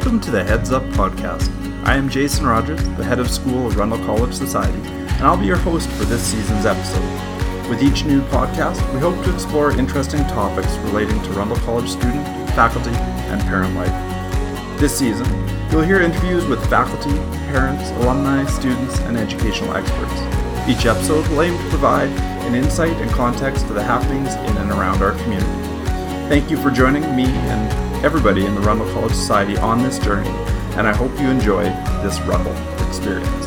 Welcome to the Heads Up podcast. I am Jason Rogers, the head of school of Rundle College Society, and I'll be your host for this season's episode. With each new podcast, we hope to explore interesting topics relating to Rundle College student, faculty, and parent life. This season, you'll hear interviews with faculty, parents, alumni, students, and educational experts. Each episode will aim to provide an insight and context to the happenings in and around our community. Thank you for joining me and everybody in the Rundle College Society on this journey, and I hope you enjoy this Rundle experience.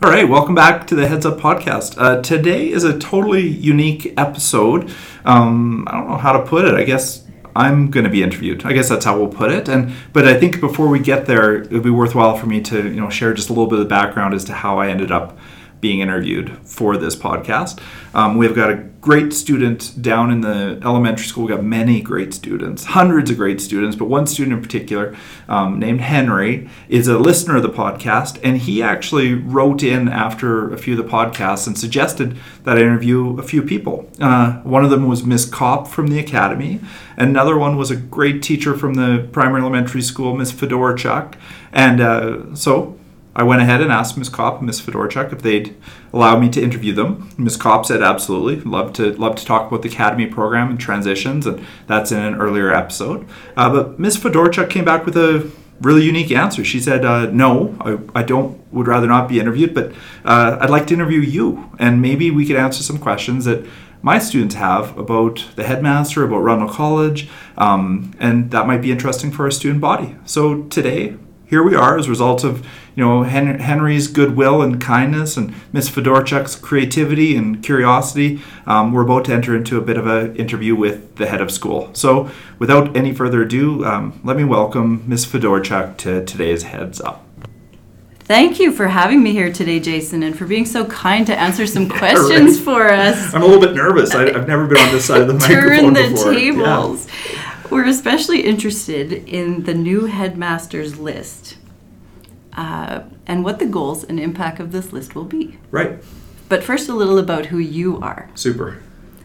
All right, welcome back to the Heads Up podcast. Uh, today is a totally unique episode. Um, I don't know how to put it. I guess I'm going to be interviewed. I guess that's how we'll put it. And but I think before we get there, it would be worthwhile for me to you know share just a little bit of background as to how I ended up being interviewed for this podcast. Um, we've got a great student down in the elementary school. We've got many great students, hundreds of great students, but one student in particular um, named Henry is a listener of the podcast. And he actually wrote in after a few of the podcasts and suggested that I interview a few people. Uh, one of them was Miss Kopp from the Academy. Another one was a great teacher from the primary elementary school, Miss Fedorchuk. And uh, so I went ahead and asked Ms. Kopp and Ms. Fedorchuk if they'd allow me to interview them. Ms. Kopp said absolutely, love to love to talk about the academy program and transitions, and that's in an earlier episode. Uh, but Ms. Fedorchuk came back with a really unique answer. She said, uh, "No, I, I, don't. Would rather not be interviewed, but uh, I'd like to interview you, and maybe we could answer some questions that." My students have about the headmaster, about Rundle College, um, and that might be interesting for our student body. So today, here we are as a result of you know Henry's goodwill and kindness and Miss Fedorchuk's creativity and curiosity. Um, we're about to enter into a bit of an interview with the head of school. So without any further ado, um, let me welcome Miss Fedorchuk to today's Heads Up. Thank you for having me here today, Jason, and for being so kind to answer some questions right. for us. I'm a little bit nervous. I, have never been on this side of the microphone before. Turn the tables. Yeah. We're especially interested in the new headmasters list uh, and what the goals and impact of this list will be. Right. But first, a little about who you are. Super.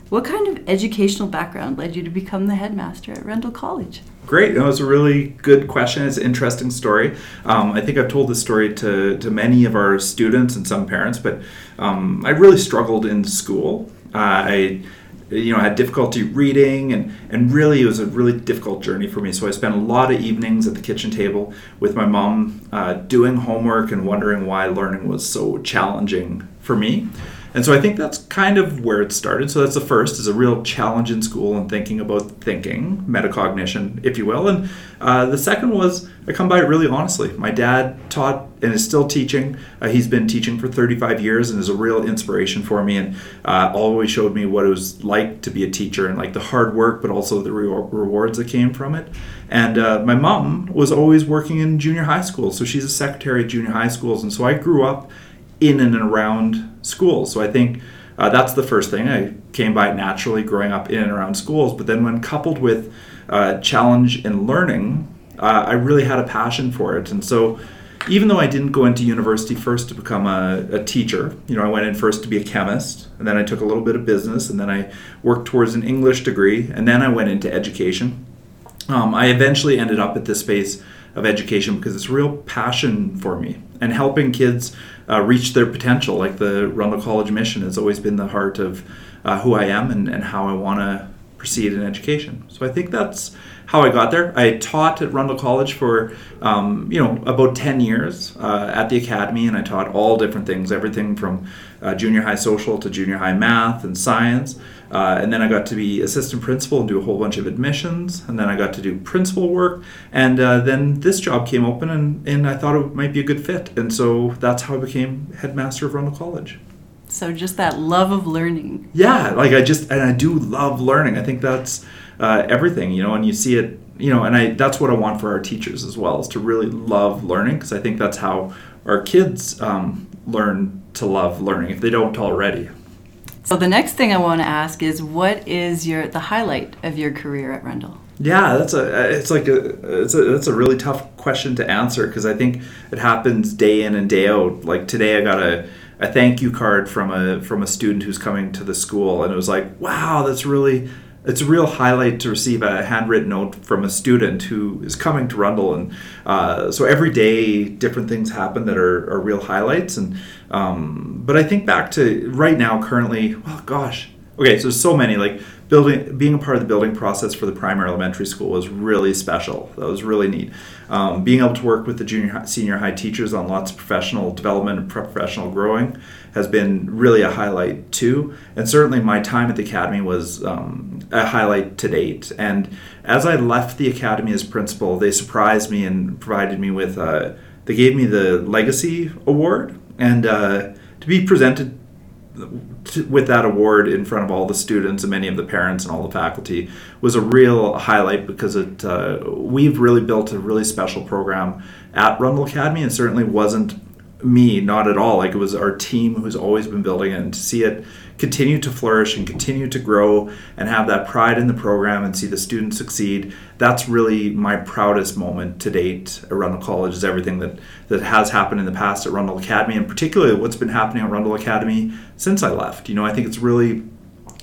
What kind of educational background led you to become the headmaster at Rundle College? Great. That was a really good question. It's an interesting story. Um, I think I've told this story to, to many of our students and some parents, but um, I really struggled in school. Uh, I you know, I had difficulty reading, and, and really it was a really difficult journey for me. So I spent a lot of evenings at the kitchen table with my mom uh, doing homework and wondering why learning was so challenging for me. And so I think that's kind of where it started. So that's the first is a real challenge in school and thinking about thinking, metacognition, if you will. And uh, the second was I come by it really honestly. My dad taught and is still teaching. Uh, he's been teaching for 35 years and is a real inspiration for me and uh, always showed me what it was like to be a teacher and like the hard work, but also the re- rewards that came from it. And uh, my mom was always working in junior high school, so she's a secretary at junior high schools. And so I grew up in and around schools. So I think uh, that's the first thing. I came by naturally growing up in and around schools. But then when coupled with uh, challenge in learning, uh, I really had a passion for it. And so even though I didn't go into university first to become a, a, teacher, you know, I went in first to be a chemist, and then I took a little bit of business, and then I worked towards an English degree, and then I went into education. Um, I eventually ended up at this space of education because it's a real passion for me and helping kids uh, reach their potential. Like the Rundle College mission has always been the heart of uh, who I am and, and how I want to proceed in education. So I think that's how I got there I taught at Rundle College for um, you know about 10 years uh, at the academy and I taught all different things everything from uh, junior high social to junior high math and science uh, and then I got to be assistant principal and do a whole bunch of admissions. And then I got to do principal work. And uh, then this job came open, and, and I thought it might be a good fit. And so that's how I became headmaster of Rundle College. So just that love of learning. Yeah, like I just, and I do love learning. I think that's uh, everything, you know, and you see it, you know, and I that's what I want for our teachers as well is to really love learning because I think that's how our kids um, learn to love learning if they don't already. So the next thing I want to ask is what is your the highlight of your career at Rundle? Yeah, that's a it's like a it's a that's a really tough question to answer because I think it happens day in and day out. Like today, I got a, a thank you card from a from a student who's coming to the school, and it was like, wow, that's really it's a real highlight to receive a handwritten note from a student who is coming to Rundle, and uh, so every day different things happen that are, are real highlights. And um, but I think back to right now, currently, well, gosh, okay, so there's so many like building being a part of the building process for the primary elementary school was really special. That was really neat. Um, being able to work with the junior senior high teachers on lots of professional development and professional growing has been really a highlight too. And certainly my time at the academy was um, a highlight to date. And as i left the academy as principal they surprised me and provided me with uh, they gave me the legacy award. And uh, to be presented with that award in front of all the students and many of the parents and all the faculty was a real highlight because it uh, we've really built a really special program at Rundle Academy and certainly wasn't me not at all. Like it was our team who's always been building it and to see it continue to flourish and continue to grow and have that pride in the program and see the students succeed that's really my proudest moment to date at Rundle College is everything that that has happened in the past at Rundle Academy and particularly what's been happening at Rundle Academy since I left. You know I think it's really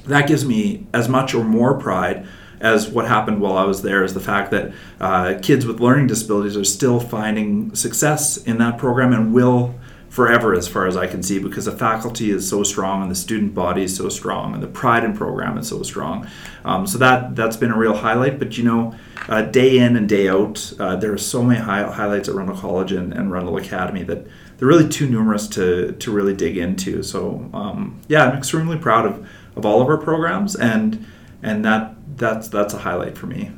that gives me as much or more pride as what happened while I was there is the fact that uh, kids with learning disabilities are still finding success in that program and will forever as far as I can see because the faculty is so strong and the student body is so strong and the pride in program is so strong. Um, so that that's been a real highlight. But you know, uh, day in and day out, uh, there are so many high, highlights at Rundle College and, and Rundle Academy that they're really too numerous to to really dig into. So um, yeah, I'm extremely proud of of all of our programs and and that that's that's a highlight for me.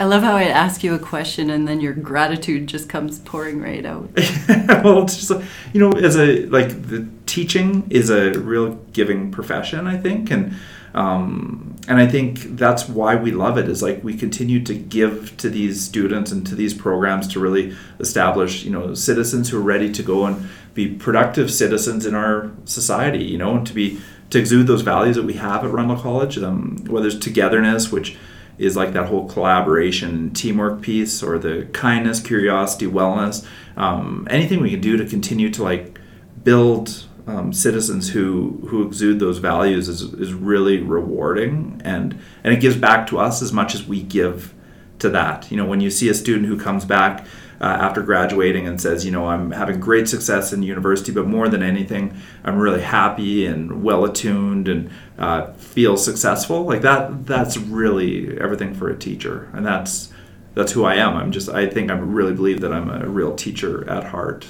I love how I ask you a question and then your gratitude just comes pouring right out. well, it's just you know, as a like the teaching is a real giving profession, I think, and um, and I think that's why we love it. Is like we continue to give to these students and to these programs to really establish you know citizens who are ready to go and be productive citizens in our society. You know, and to be to exude those values that we have at Rundle College, um, whether it's togetherness, which is like that whole collaboration teamwork piece or the kindness curiosity wellness um, anything we can do to continue to like build um, citizens who who exude those values is, is really rewarding and and it gives back to us as much as we give to that. You know when you see a student who comes back uh, after graduating and says, you know, I'm having great success in university, but more than anything, I'm really happy and well attuned and uh, feel successful. Like that, that's really everything for a teacher, and that's that's who I am. I'm just, I think I really believe that I'm a real teacher at heart.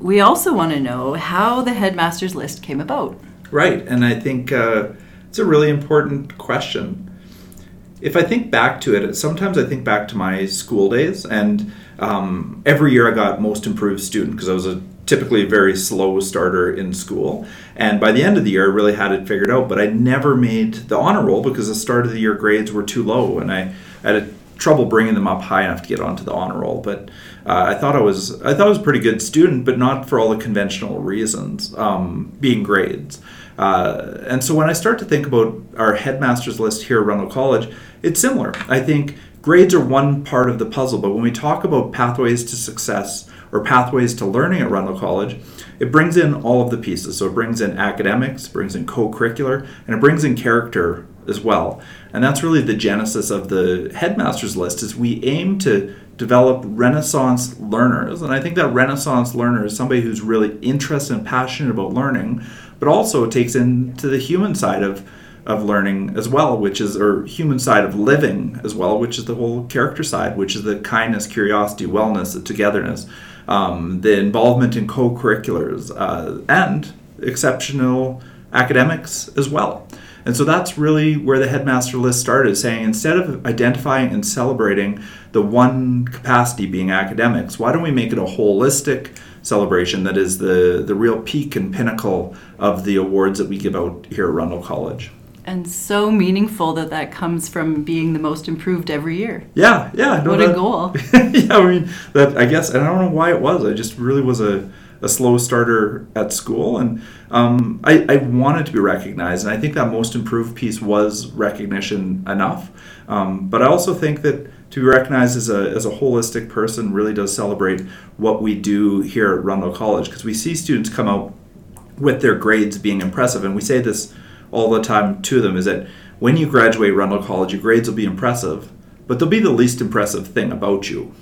We also want to know how the headmaster's list came about. Right, and I think uh, it's a really important question. If I think back to it, sometimes I think back to my school days and um, every year I got most improved student because I was a typically a very slow starter in school. And by the end of the year, I really had it figured out. But I never made the honor roll because the start of the year grades were too low, and I, had trouble bringing them up high enough to get onto the honor roll. But uh, I thought I was I thought I was a pretty good student, but not for all the conventional reasons, um, being grades. Uh, and so when I start to think about our headmasters list here at Rundle College, it's similar. I think grades are one part of the puzzle, but when we talk about pathways to success or pathways to learning at Rundle College, it brings in all of the pieces. So it brings in academics, brings in co-curricular, and it brings in character as well. And that's really the genesis of the headmasters list is we aim to develop renaissance learners. And I think that renaissance learner is somebody who's really interested and passionate about learning, but also takes into the human side of of learning as well, which is or human side of living as well, which is the whole character side, which is the kindness, curiosity, wellness, the togetherness, um, the involvement in co-curriculars, uh, and exceptional academics as well. And so that's really where the headmaster list started, saying instead of identifying and celebrating the one capacity being academics, why don't we make it a holistic celebration that is the, the real peak and pinnacle of the awards that we give out here at Rundle College? And so meaningful that that comes from being the most improved every year. Yeah, yeah. No, what that, a goal. yeah, I mean that. I guess and I don't know why it was. I just really was a a slow starter at school, and um, I, I, wanted to be recognized. And I think that most improved piece was recognition enough. Um, but I also think that to be recognized as a, as a holistic person really does celebrate what we do here at Rundle College because we see students come out with their grades being impressive. And we say this all the time to them is that when you graduate Rundle College, your grades will be impressive, but they'll be the least impressive thing about you.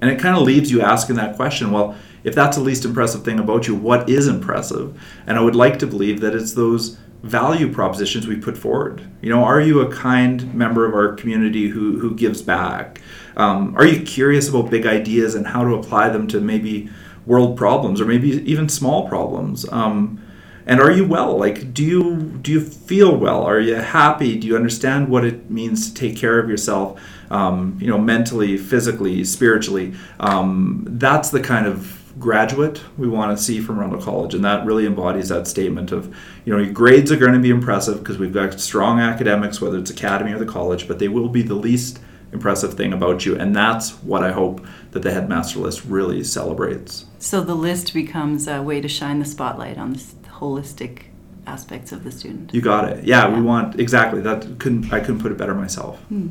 And it kind of leaves you asking that question well, if that's the least impressive thing about you, what is impressive? And I would like to believe that it's those value propositions we put forward. You know, are you a kind member of our community who, who gives back? Um, are you curious about big ideas and how to apply them to maybe world problems or maybe even small problems? Um, and are you well? Like, do you do you feel well? Are you happy? Do you understand what it means to take care of yourself? Um, you know, mentally, physically, spiritually. Um, that's the kind of graduate we want to see from Rundle College, and that really embodies that statement of, you know, your grades are going to be impressive because we've got strong academics, whether it's academy or the college, but they will be the least impressive thing about you, and that's what I hope that the headmaster list really celebrates. So the list becomes a way to shine the spotlight on the holistic aspects of the student. You got it. Yeah, yeah. we want exactly that. Couldn't I couldn't put it better myself. Hmm.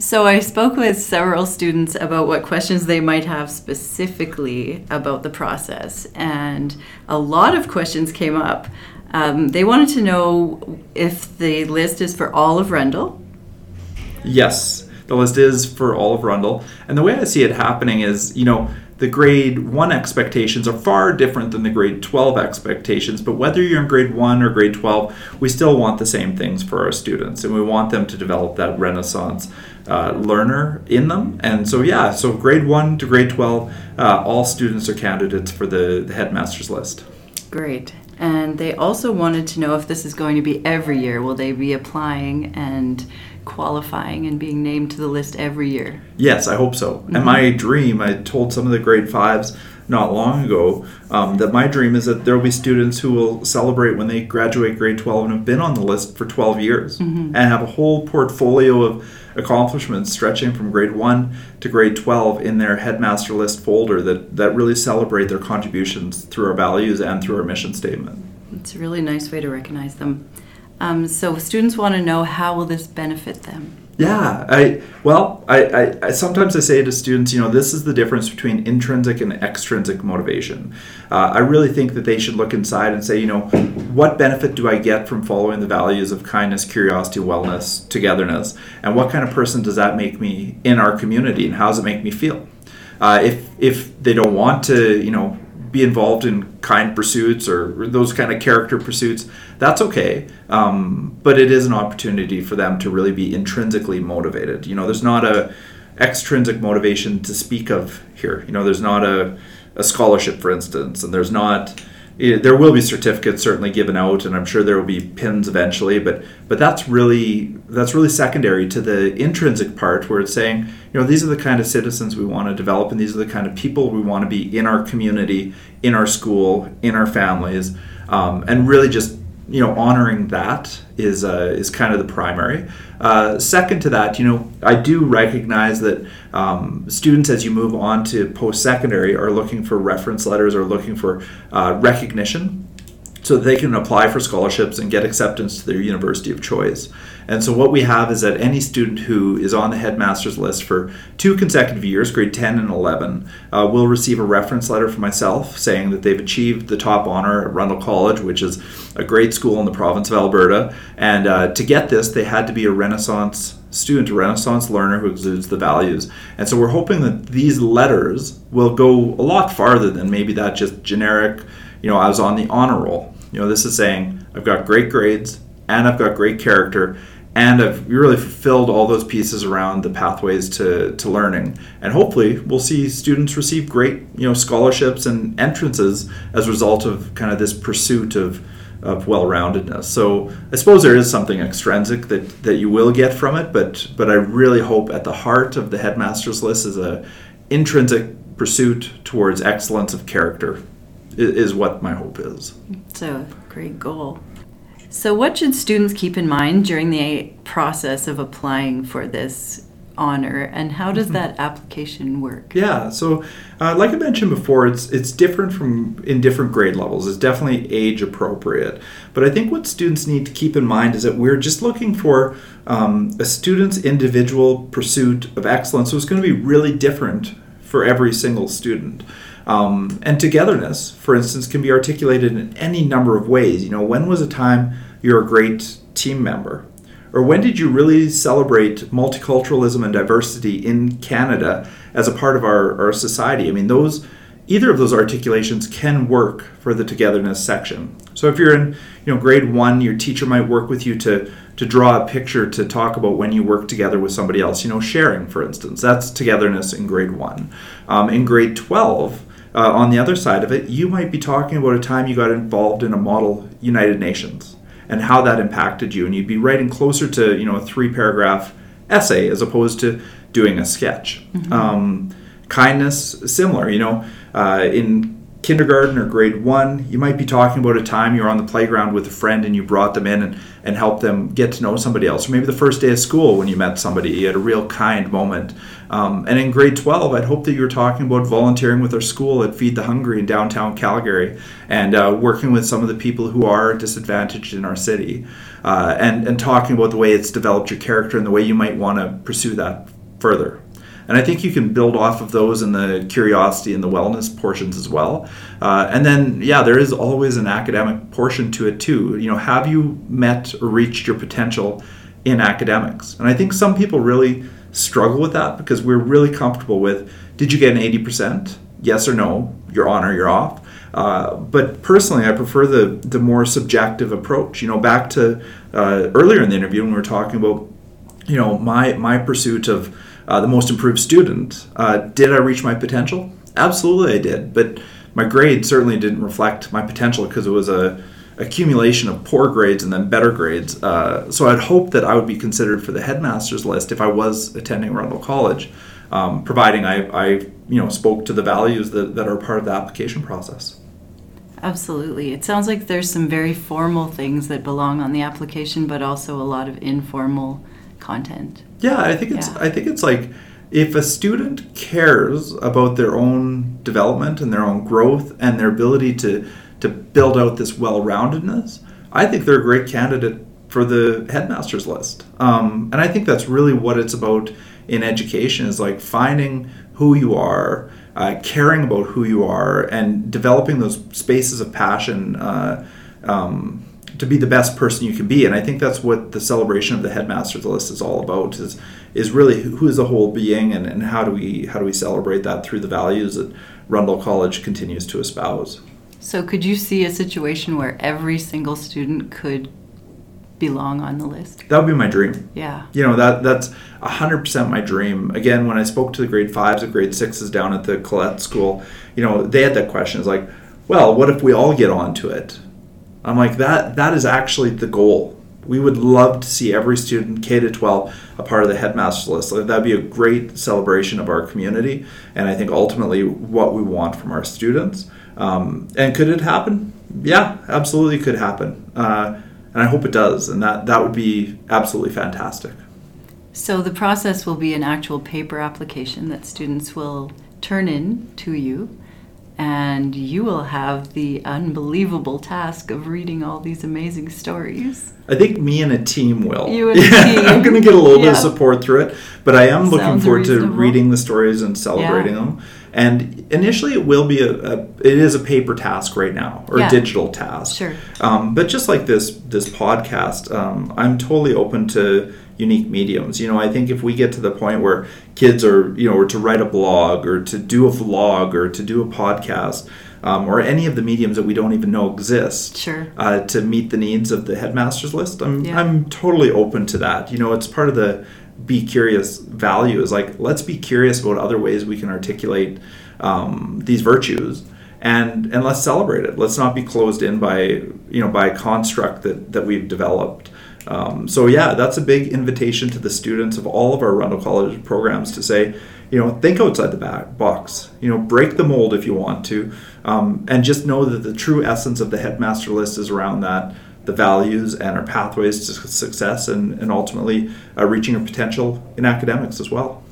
So I spoke with several students about what questions they might have specifically about the process, and a lot of questions came up. Um, they wanted to know if the list is for all of Rundle. Yes, the list is for all of Rundle, and the way I see it happening is, you know, the grade 1 expectations are far different than the grade 12 expectations, but whether you're in grade 1 or grade 12, we still want the same things for our students, and we want them to develop that renaissance uh, learner in them. And so, yeah, so grade 1 to grade 12, uh, all students are candidates for the, the headmaster's list. Great. And they also wanted to know if this is going to be every year. Will they be applying and qualifying and being named to the list every year. Yes, I hope so. Mm-hmm. And my dream, I told some of the grade fives not long ago um, that my dream is that there will be students who will celebrate when they graduate grade 12 and have been on the list for 12 years mm-hmm. and have a whole portfolio of accomplishments stretching from grade 1 to grade 12 in their headmaster list folder that, that really celebrate their contributions through our values and through our mission statement. It's a really nice way to recognize them. Um, so students want to know how will this benefit them? Yeah, I well, I, I, I, sometimes I say to students, you know, this is the difference between intrinsic and extrinsic motivation. Uh, I really think that they should look inside and say, you know, what benefit do I get from following the values of kindness, curiosity, wellness, togetherness, and what kind of person does that make me in our community, and how does it make me feel? Uh, if if they don't want to, you know, be involved in kind pursuits or those kind of character pursuits, that's okay. Um, but it is an opportunity for them to really be intrinsically motivated. You know, there's not a extrinsic motivation to speak of here. You know, there's not a, a scholarship, for instance, and there's not there will be certificates certainly given out, and I'm sure there will be pins eventually. But but that's really that's really secondary to the intrinsic part, where it's saying, you know, these are the kind of citizens we want to develop, and these are the kind of people we want to be in our community, in our school, in our families, um, and really just you know honoring that is uh, is kind of the primary. Uh, second to that, you know, I do recognize that um, students, as you move on to post secondary, are looking for reference letters or looking for uh, recognition so that they can apply for scholarships and get acceptance to their university of choice. And so what we have is that any student who is on the headmaster's list for two consecutive years, grade 10 and 11, uh, will receive a reference letter from myself saying that they've achieved the top honor at Rundle College, which is a great school in the province of Alberta. And uh, to get this, they had to be a Renaissance student, a Renaissance learner who exudes the values. And so we're hoping that these letters will go a lot farther than maybe that just generic, you know, I was on the honor roll. You know, this is saying I've got great grades and I've got great character and I've really fulfilled all those pieces around the pathways to, to learning. And hopefully, we'll see students receive great you know scholarships and entrances as a result of kind of this pursuit of of well-roundedness. So I suppose there is something extrinsic that, that you will get from it, but but I really hope at the heart of the headmaster's list is a intrinsic pursuit towards excellence of character is what my hope is. A great goal. So, what should students keep in mind during the process of applying for this honor, and how does that application work? Yeah, so uh, like I mentioned before, it's it's different from in different grade levels. It's definitely age appropriate, but I think what students need to keep in mind is that we're just looking for um, a student's individual pursuit of excellence. So it's going to be really different for every single student. Um, and togetherness, for instance, can be articulated in any number of ways. You know, when was a time you're a great team member? Or when did you really celebrate multiculturalism and diversity in Canada as a part of our, our society? I mean, those either of those articulations can work for the togetherness section. So if you're in, you know, grade one, your teacher might work with you to to draw a picture to talk about when you work together with somebody else. You know, sharing, for instance, that's togetherness in grade one. Um, in grade twelve, uh, on the other side of it, you might be talking about a time you got involved in a model United Nations and how that impacted you, and you'd be writing closer to you know a three paragraph essay as opposed to doing a sketch. Mm-hmm. Um, kindness, similar. You know, uh, in kindergarten or grade one, you might be talking about a time you were on the playground with a friend and you brought them in and, and helped them get to know somebody else. Or maybe the first day of school when you met somebody, you had a real kind moment. Um, and in grade 12, I'd hope that you were talking about volunteering with our school at Feed the Hungry in downtown Calgary and uh, working with some of the people who are disadvantaged in our city uh, and, and talking about the way it's developed your character and the way you might want to pursue that further. And I think you can build off of those in the curiosity and the wellness portions as well. Uh, and then, yeah, there is always an academic portion to it too. You know, have you met or reached your potential in academics? And I think some people really struggle with that because we're really comfortable with did you get an 80%? Yes or no? You're on or you're off. Uh, but personally, I prefer the the more subjective approach. You know, back to uh, earlier in the interview when we were talking about, you know, my my pursuit of uh, the most improved student. Uh, did I reach my potential? Absolutely, I did. But my grade certainly didn't reflect my potential because it was a accumulation of poor grades and then better grades. Uh, so I'd hope that I would be considered for the headmaster's list if I was attending Rundle College, um, providing I, I, you know spoke to the values that, that are part of the application process. Absolutely. It sounds like there's some very formal things that belong on the application, but also a lot of informal content. Yeah, I think it's yeah. I think it's like if a student cares about their own development and their own growth and their ability to to build out this well-roundedness, I think they're a great candidate for the headmaster's list. Um, and I think that's really what it's about in education is like finding who you are, uh, caring about who you are, and developing those spaces of passion. Uh, um, to be the best person you can be. And I think that's what the celebration of the headmaster's list is all about is is really who is the whole being and, and how do we how do we celebrate that through the values that Rundle College continues to espouse. So could you see a situation where every single student could belong on the list? That would be my dream. Yeah. You know, that that's 100% my dream. Again, when I spoke to the grade 5s and grade 6s down at the Colette School, you know, they had that question. It's like, well, what if we all get onto it? I'm like that that is actually the goal. We would love to see every student K to 12 a part of the headmaster list. That'd be a great celebration of our community, and I think ultimately what we want from our students. Um, and could it happen? Yeah, absolutely could happen, uh, and I hope it does. And that that would be absolutely fantastic. So the process will be an actual paper application that students will turn in to you and you will have the unbelievable task of reading all these amazing stories. I think me and a team will. You and yeah, a team. I'm going to get a little yeah. bit of support through it, but I am looking forward reasonable. to reading the stories and celebrating yeah. them. And initially, it will be a, a, it is a paper task right now or a digital task. Sure. Um, but just like this this podcast, um, I'm totally open to unique mediums. You know, I think if we get to the point where kids are, you know, or to write a blog or to do a vlog or to do a podcast, um, or any of the mediums that we don't even know exist sure. uh, to meet the needs of the headmasters list, I'm, yeah. I'm totally open to that. You know, it's part of the be curious value is like, let's be curious about other ways we can articulate um, these virtues and and let's celebrate it. Let's not be closed in by you know by a construct that that we've developed. Um, so yeah, that's a big invitation to the students of all of our Rundle College programs to say, you know, think outside the back box. You know, break the mold if you want to, um, and just know that the true essence of the headmaster list is around that the values and our pathways to success and, and ultimately uh, reaching our potential in academics as well.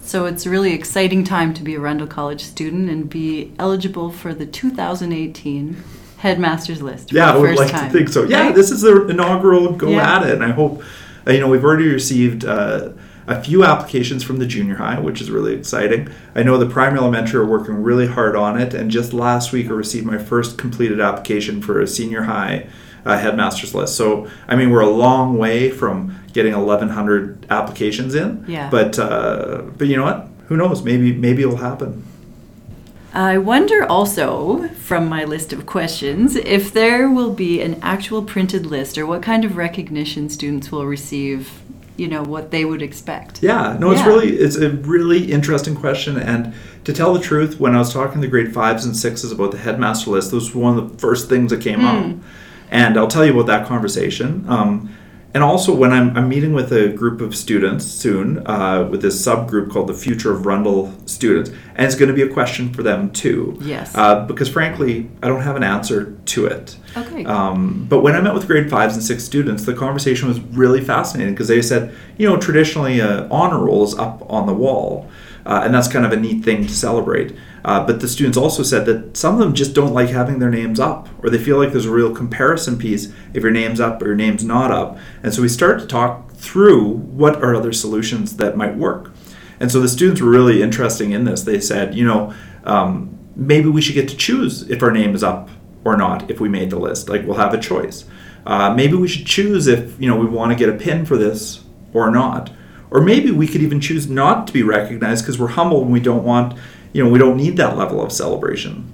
So it's a really exciting time to be a Rundle College student and be eligible for the 2018 headmaster's list. yeah, I would like time. to think so. Yeah, right? this is the inaugural go Yeah. at it, and I hope uh, you know we've already received uh, a few applications from the junior high, which is really exciting. I know the primary elementary are working really hard on it, and just last week I received my first completed application for a senior high. Uh, headmaster's list. So, I mean, we're a long way from getting 1,100 applications in. Yeah. But, uh, but you know what? Who knows? Maybe, maybe it'll happen. I wonder also, from my list of questions, if there will be an actual printed list or what kind of recognition students will receive, you know, what they would expect. Yeah, no, it's Yeah. really it's a really interesting question. And to tell the truth, when I was talking to grade fives and sixes about the headmaster list, this was one of the first things that came up. And I'll tell you about that conversation. Um, and also, when I'm, I'm meeting with a group of students soon, uh, with this subgroup called the Future of Rundle Students, and it's going to be a question for them too. Yes. Uh, because frankly, I don't have an answer to it. Okay. Um, but when I met with grade fives and six students, the conversation was really fascinating because they said, you know, traditionally uh, honor roll is up on the wall, uh, and that's kind of a neat thing to celebrate. Uh, but the students also said that some of them just don't like having their names up, or they feel like there's a real comparison piece if your name's up or your name's not up. And so we started to talk through what are other solutions that might work. And so the students were really interesting in this. They said, you know, um, maybe we should get to choose if our name is up or not if we made the list. Like we'll have a choice. Uh, maybe we should choose if you know we want to get a pin for this or not. Or maybe we could even choose not to be recognized because we're humble and we don't want, you know, we don't need that level of celebration.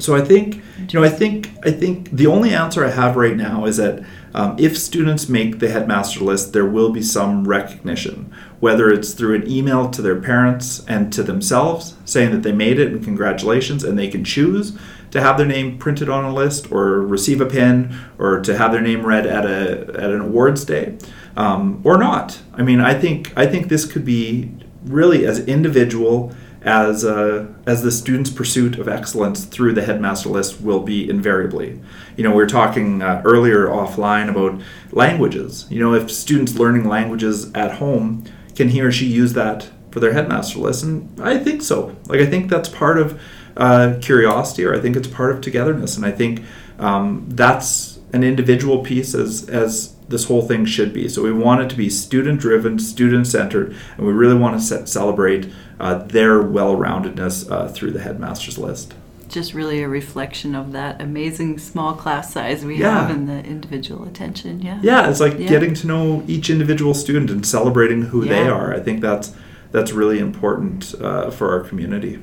So I think, you know, I think, I think the only answer I have right now is that um, if students make the headmaster list, there will be some recognition, whether it's through an email to their parents and to themselves saying that they made it and congratulations, and they can choose to have their name printed on a list or receive a pin or to have their name read at a at an awards day, um, or not. I mean, I think I think this could be really as individual as uh, as the student's pursuit of excellence through the headmaster list will be invariably. You know, we were talking uh, earlier offline about languages. You know, if students learning languages at home can he or she use that for their headmaster list, and I think so. Like I think that's part of uh, curiosity, or I think it's part of togetherness, and I think um, that's an individual piece as as this whole thing should be. So we want it to be student driven, student centered, and we really want to set, celebrate uh, their well roundedness uh, through the headmaster's list. Just really a reflection of that amazing small class size we Yeah. have and the individual attention. Yeah. Yeah, it's like Yeah. getting to know each individual student and celebrating who they are. I think that's that's really important uh, for our community.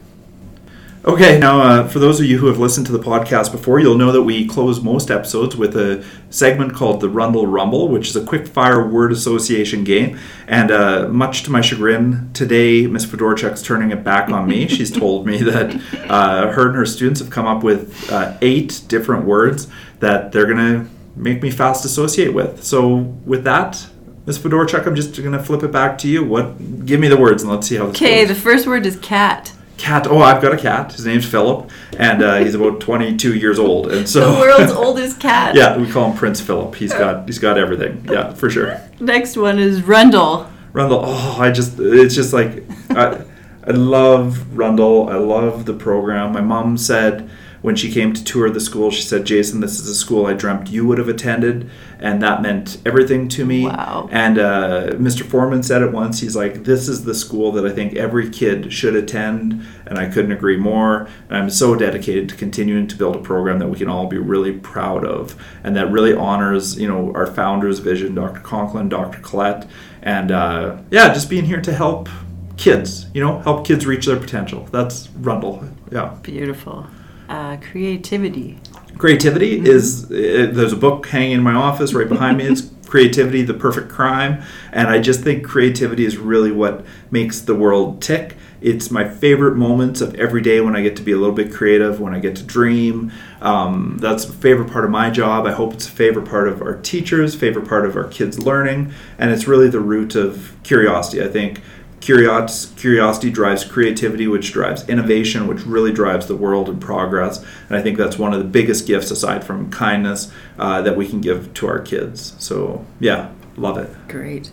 Okay, now uh, for those of you who have listened to the podcast before, you'll know that we close most episodes with a segment called the Rundle Rumble, which is a quick fire word association game. And uh, much to my chagrin, today Miss Fedorchuk's turning it back on me. She's told me that uh, her and her students have come up with uh, eight different words that they're going to make me fast associate with. So, with that, Miss Fedorchuk, I'm just going to flip it back to you. What? Give me the words and let's see how this Okay, the first word is cat. Cat. Oh, I've got a cat. His name's Philip, and uh, he's about 22 years old. And so The world's oldest cat. yeah, we call him Prince Philip. He's got he's got everything. Yeah, for sure. Next one is Rundle. Rundle. Oh, I just it's just like I, I love Rundle. I love the program. My mom said when she came to tour the school, she said, "Jason, this is a school I dreamt you would have attended," and that meant everything to me. Wow. And uh, Mr. Foreman said it once. He's like, "This is the school that I think every kid should attend," and I couldn't agree more. And I'm so dedicated to continuing to build a program that we can all be really proud of, and that really honors, you know, our founder's vision, Dr. Conklin, Dr. Collette, and uh, yeah, just being here to help kids. You know, help kids reach their potential. That's Rundle. Yeah. Beautiful. Uh, creativity. Creativity is uh, there's a book hanging in my office right behind me. It's Creativity, the Perfect Crime, and I just think creativity is really what makes the world tick. It's my favorite moments of every day when I get to be a little bit creative, when I get to dream. Um, that's a favorite part of my job. I hope it's a favorite part of our teachers, favorite part of our kids' learning, and it's really the root of curiosity. I think curiosity drives creativity, which drives innovation, which really drives the world and progress. And I think that's one of the biggest gifts, aside from kindness, uh, that we can give to our kids. So, yeah, love it. Great.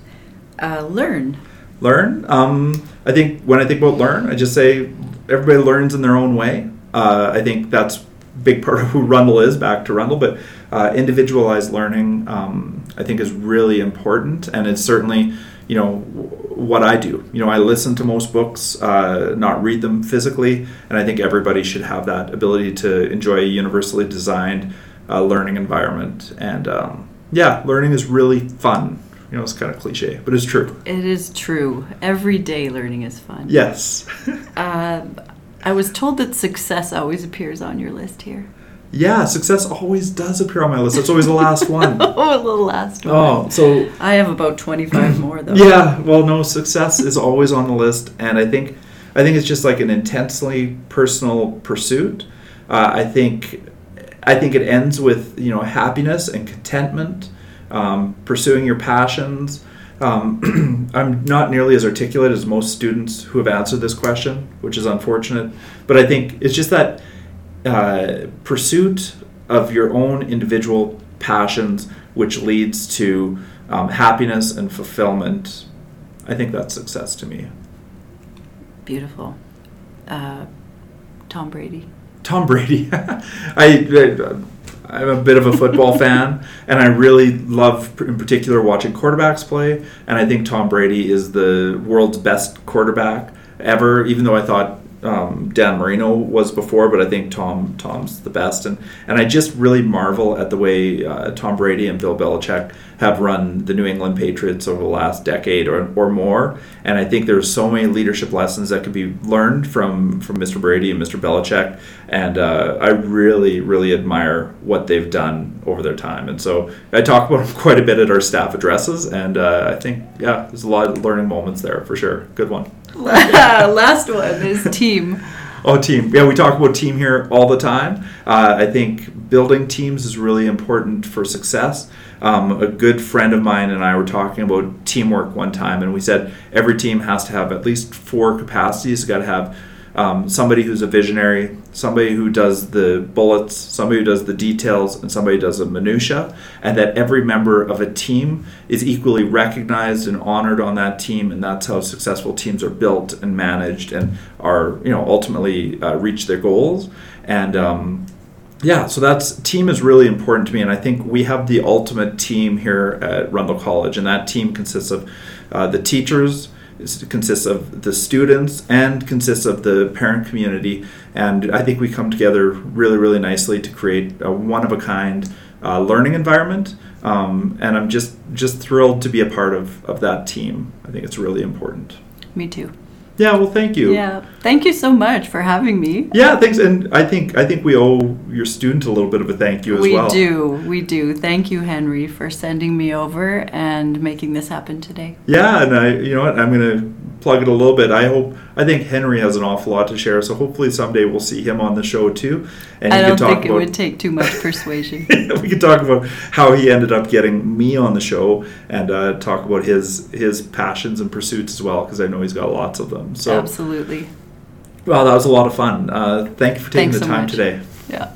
Uh, learn. Learn. Um, I think when I think about learn, I just say everybody learns in their own way. Uh, I think that's a big part of who Rundle is, back to Rundle, but uh, individualized learning, um, I think, is really important. And it's certainly you know what I do. You know, I listen to most books, uh, not read them physically, and I think everybody should have that ability to enjoy a universally designed uh, learning environment. And um, yeah, learning is really fun. You know, it's kind of cliche, but it's true. It is true. Every day learning is fun. Yes. uh, I was told that success always appears on your list here. Yeah, success always does appear on my list. It's always the last one. oh, the last one. Oh, so I have about twenty-five more though. Yeah, well, no, success is always on the list, and I think, I think it's just like an intensely personal pursuit. Uh, I think, I think it ends with you know happiness and contentment, um, pursuing your passions. Um, I'm not nearly as articulate as most students who have answered this question, which is unfortunate. But I think it's just that uh, pursuit of your own individual passions, which leads to um, happiness and fulfillment. I think that's success to me. Beautiful. Uh, Tom Brady. Tom Brady. I, I am a bit of a football fan, and I really love, in particular, watching quarterbacks play. And I think Tom Brady is the world's best quarterback ever. Even though I thought um, Dan Marino was before, but I think Tom Tom's the best, and and I just really marvel at the way uh, Tom Brady and Bill Belichick have run the New England Patriots over the last decade or, or more, and I think there's so many leadership lessons that could be learned from from Mr. Brady and Mr. Belichick, and uh, I really really admire what they've done over their time, and so I talk about them quite a bit at our staff addresses, and uh, I think yeah, there's a lot of learning moments there for sure. Good one. Last one is team. Oh, team. Yeah, we talk about team here all the time. Uh, I think building teams is really important for success. Um, a good friend of mine and I were talking about teamwork one time, and we said every team has to have at least four capacities. Got to have um, somebody who's a visionary, somebody who does the bullets, somebody who does the details, and somebody who does the minutia, and that every member of a team is equally recognized and honored on that team, and that's how successful teams are built and managed and are you know ultimately uh, reach their goals. And um, yeah, so that's team is really important to me, and I think we have the ultimate team here at Rundle College, and that team consists of uh, the teachers consists of the students and consists of the parent community. And I think we come together really, really nicely to create a one of a kind uh, learning environment. Um, and I'm just just thrilled to be a part of, of that team. I think it's really important. Me too. Yeah, well, thank you. Yeah, thank you so much for having me. Yeah, thanks, and I think I think we owe your student a little bit of a thank you as we well. We do, we do. Thank you, Henry, for sending me over and making this happen today. Yeah, and I, you know what, I'm gonna plug it a little bit. I hope I think Henry has an awful lot to share, so hopefully someday we'll see him on the show too. And I don't think it would take too much persuasion. we could talk about how he ended up getting me on the show and uh, talk about his his passions and pursuits as well, because I know he's got lots of them. So absolutely. Well, that was a lot of fun. Uh, thank you for taking Thanks the so time much. today. Yeah.